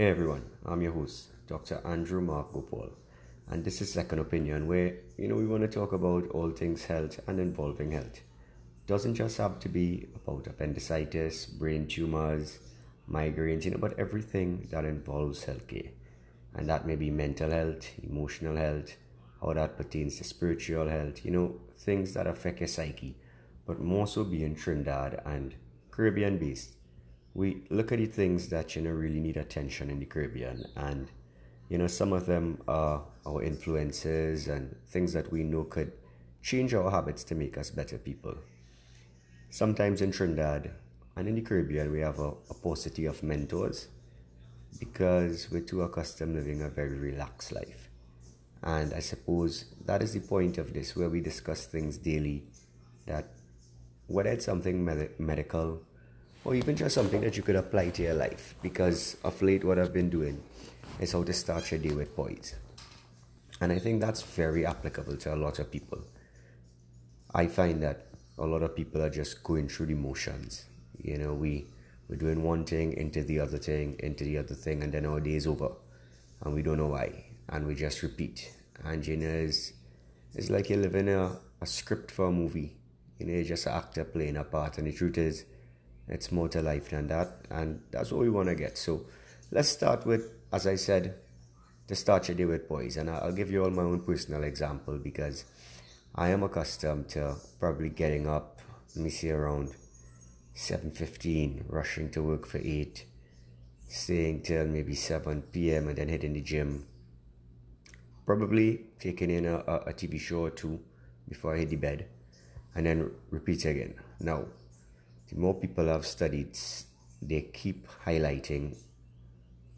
Hey everyone, I'm your host, Dr. Andrew Mark Gopal, and this is Second Opinion, where you know we want to talk about all things health and involving health. Doesn't just have to be about appendicitis, brain tumors, migraines, you know, but everything that involves healthcare, and that may be mental health, emotional health, how that pertains to spiritual health, you know, things that affect your psyche, but more so being Trinidad and Caribbean based we look at the things that you know really need attention in the Caribbean, and you know some of them are our influences and things that we know could change our habits to make us better people. Sometimes in Trinidad and in the Caribbean, we have a, a paucity of mentors because we're too accustomed living a very relaxed life. And I suppose that is the point of this, where we discuss things daily that whether it's something med- medical or even just something that you could apply to your life. Because of late, what I've been doing is how to start your day with poise. And I think that's very applicable to a lot of people. I find that a lot of people are just going through the motions. You know, we, we're doing one thing into the other thing, into the other thing, and then our day is over. And we don't know why. And we just repeat. And you know, it's, it's like you're living a, a script for a movie. You know, you're just an actor playing a part. And the truth is, it's more to life than that, and that's what we want to get. So let's start with, as I said, to start your day with boys and I'll give you all my own personal example because I am accustomed to probably getting up. Let me see around seven fifteen, rushing to work for eight, staying till maybe seven p.m. and then hitting the gym. Probably taking in a, a TV show or two before I hit the bed, and then repeat again. Now the more people have studied, they keep highlighting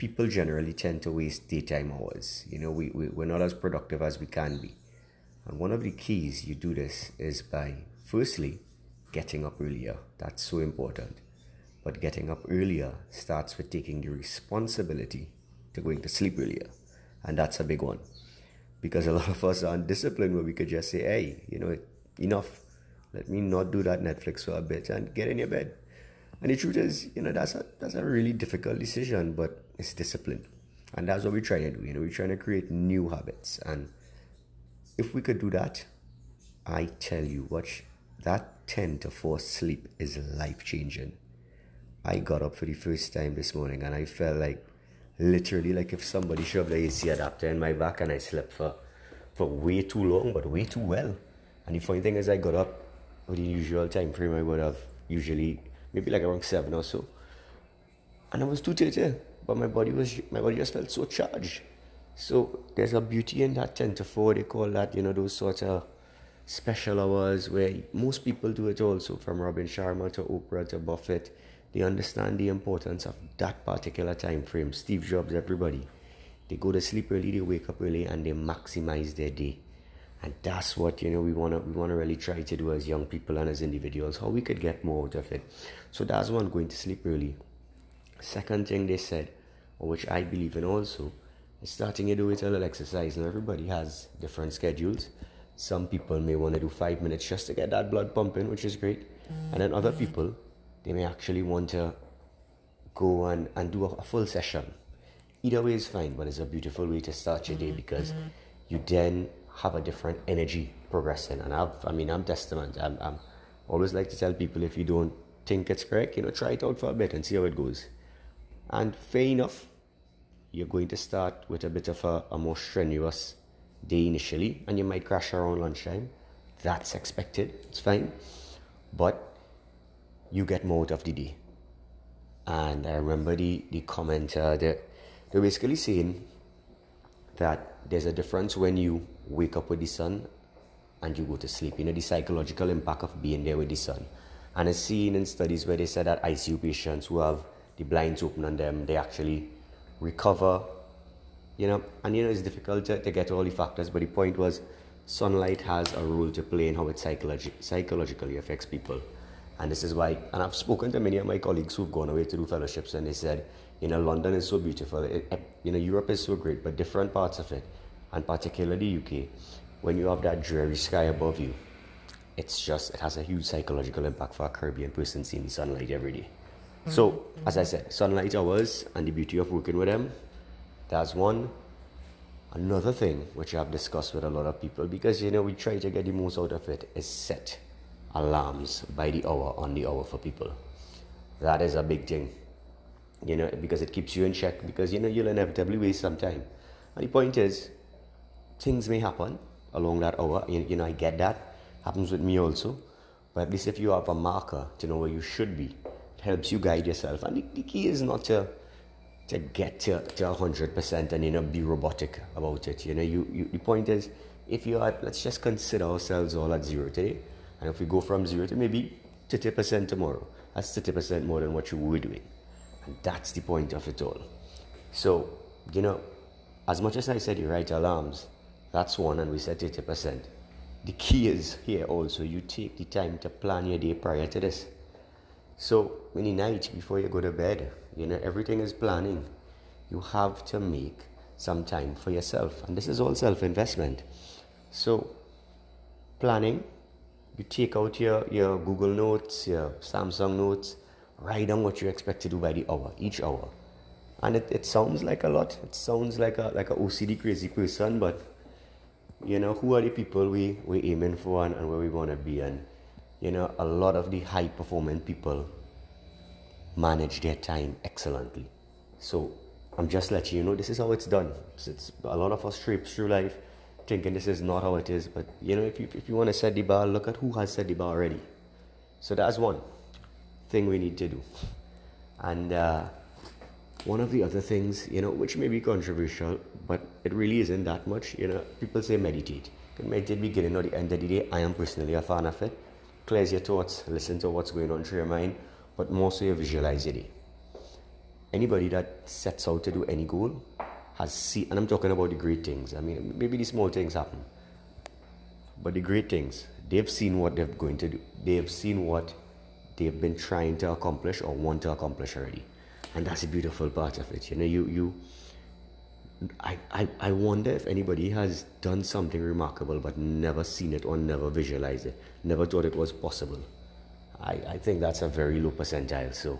people generally tend to waste daytime hours. You know, we, we, we're not as productive as we can be. And one of the keys you do this is by, firstly, getting up earlier. That's so important. But getting up earlier starts with taking the responsibility to going to sleep earlier. And that's a big one. Because a lot of us are undisciplined where we could just say, hey, you know, enough let me not do that Netflix for a bit and get in your bed. And the truth is, you know, that's a that's a really difficult decision, but it's discipline. And that's what we're trying to do. You know, we're trying to create new habits. And if we could do that, I tell you, watch that 10 to 4 sleep is life changing. I got up for the first time this morning and I felt like literally like if somebody shoved the AC adapter in my back and I slept for for way too long, but way too well. And the funny thing is I got up the usual time frame I would have usually maybe like around seven or so. And I was too tired, but my body was my body just felt so charged. So there's a beauty in that ten to four. They call that you know those sort of special hours where most people do it also from Robin Sharma to Oprah to Buffett. They understand the importance of that particular time frame. Steve Jobs, everybody. They go to sleep early, they wake up early, and they maximize their day and that's what you know we want to we want to really try to do as young people and as individuals how we could get more out of it. So that's one going to sleep early second thing they said or which i believe in also is starting to do with a little exercise. Now everybody has different schedules. Some people may want to do five minutes just to get that blood pumping which is great. And then other people they may actually want to go and, and do a, a full session. Either way is fine but it's a beautiful way to start your day because mm-hmm. you then have a different energy progressing. And I've, I mean, I'm testament. I'm, I'm always like to tell people if you don't think it's correct, you know, try it out for a bit and see how it goes. And fair enough, you're going to start with a bit of a, a more strenuous day initially, and you might crash around lunchtime. That's expected. It's fine, but you get more out of the day. And I remember the the commenter that they're basically saying that there's a difference when you wake up with the sun and you go to sleep. You know, the psychological impact of being there with the sun. And I've seen in studies where they said that ICU patients who have the blinds open on them, they actually recover. You know, and you know, it's difficult to, to get all the factors, but the point was sunlight has a role to play in how it psychologi- psychologically affects people. And this is why, and I've spoken to many of my colleagues who've gone away to do fellowships, and they said, you know, London is so beautiful. It, you know, Europe is so great, but different parts of it, and particularly UK, when you have that dreary sky above you, it's just, it has a huge psychological impact for a Caribbean person seeing sunlight every day. So, mm-hmm. as I said, sunlight hours and the beauty of working with them. That's one. Another thing which I've discussed with a lot of people because you know we try to get the most out of it is set alarms by the hour on the hour for people. That is a big thing, you know, because it keeps you in check because you know you'll inevitably waste some time. And the point is, things may happen along that hour. You, you know, I get that. Happens with me also, but at least if you have a marker to know where you should be, it helps you guide yourself. And the, the key is not to to get to, to 100% and you know be robotic about it. You know you, you the point is if you are let's just consider ourselves all at zero today. And if we go from zero to maybe 30% tomorrow that's 30% more than what you were doing. And that's the point of it all. So you know as much as i said you write alarms that's one and we said 30% the key is here also you take the time to plan your day prior to this so in the night before you go to bed you know, everything is planning. You have to make some time for yourself. And this is all self investment. So, planning, you take out your, your Google Notes, your Samsung Notes, write down what you expect to do by the hour, each hour. And it, it sounds like a lot. It sounds like a like a OCD crazy person, but you know, who are the people we, we're aiming for and, and where we want to be? And you know, a lot of the high performing people manage their time excellently. So I'm just letting you know this is how it's done. It's, it's a lot of us trip through life thinking this is not how it is, but you know if you if you want to set the bar, look at who has set the bar already. So that's one thing we need to do. And uh, one of the other things, you know, which may be controversial, it really isn't that much. You know, people say meditate. Can meditate beginning or the end of the day. I am personally a fan of it. Clears your thoughts, listen to what's going on through your mind but mostly a visualize it. Anybody that sets out to do any goal has seen, and I'm talking about the great things. I mean, maybe the small things happen, but the great things, they've seen what they're going to do. They've seen what they've been trying to accomplish or want to accomplish already, and that's a beautiful part of it. You know, you you. I, I, I wonder if anybody has done something remarkable but never seen it or never visualized it, never thought it was possible. I, I think that's a very low percentile. So,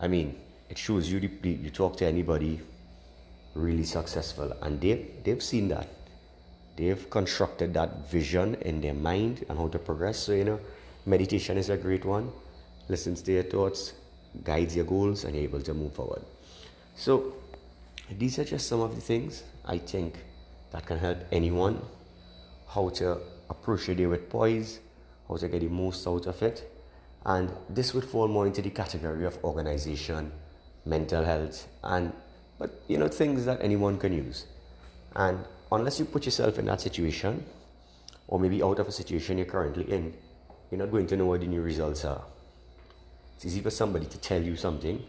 I mean, it shows you the, you talk to anybody really successful, and they've they've seen that. They've constructed that vision in their mind and how to progress. So you know, meditation is a great one. Listens to your thoughts, guides your goals, and you're able to move forward. So, these are just some of the things I think that can help anyone how to approach your day with poise, how to get the most out of it, and this would fall more into the category of organization, mental health, and but you know things that anyone can use. And unless you put yourself in that situation, or maybe out of a situation you're currently in, you're not going to know what the new results are. It's easy for somebody to tell you something,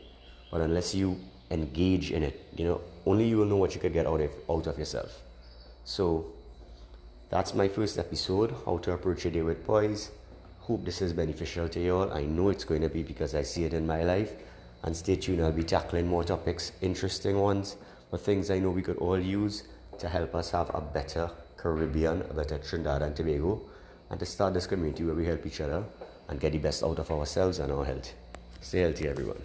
but unless you engage in it, you know, only you will know what you could get out of out of yourself. So that's my first episode, how to approach a day with poise. Hope this is beneficial to you all. I know it's going to be because I see it in my life. And stay tuned, I'll be tackling more topics, interesting ones, but things I know we could all use to help us have a better Caribbean, a better Trinidad and Tobago, and to start this community where we help each other and get the best out of ourselves and our health. Stay healthy, everyone.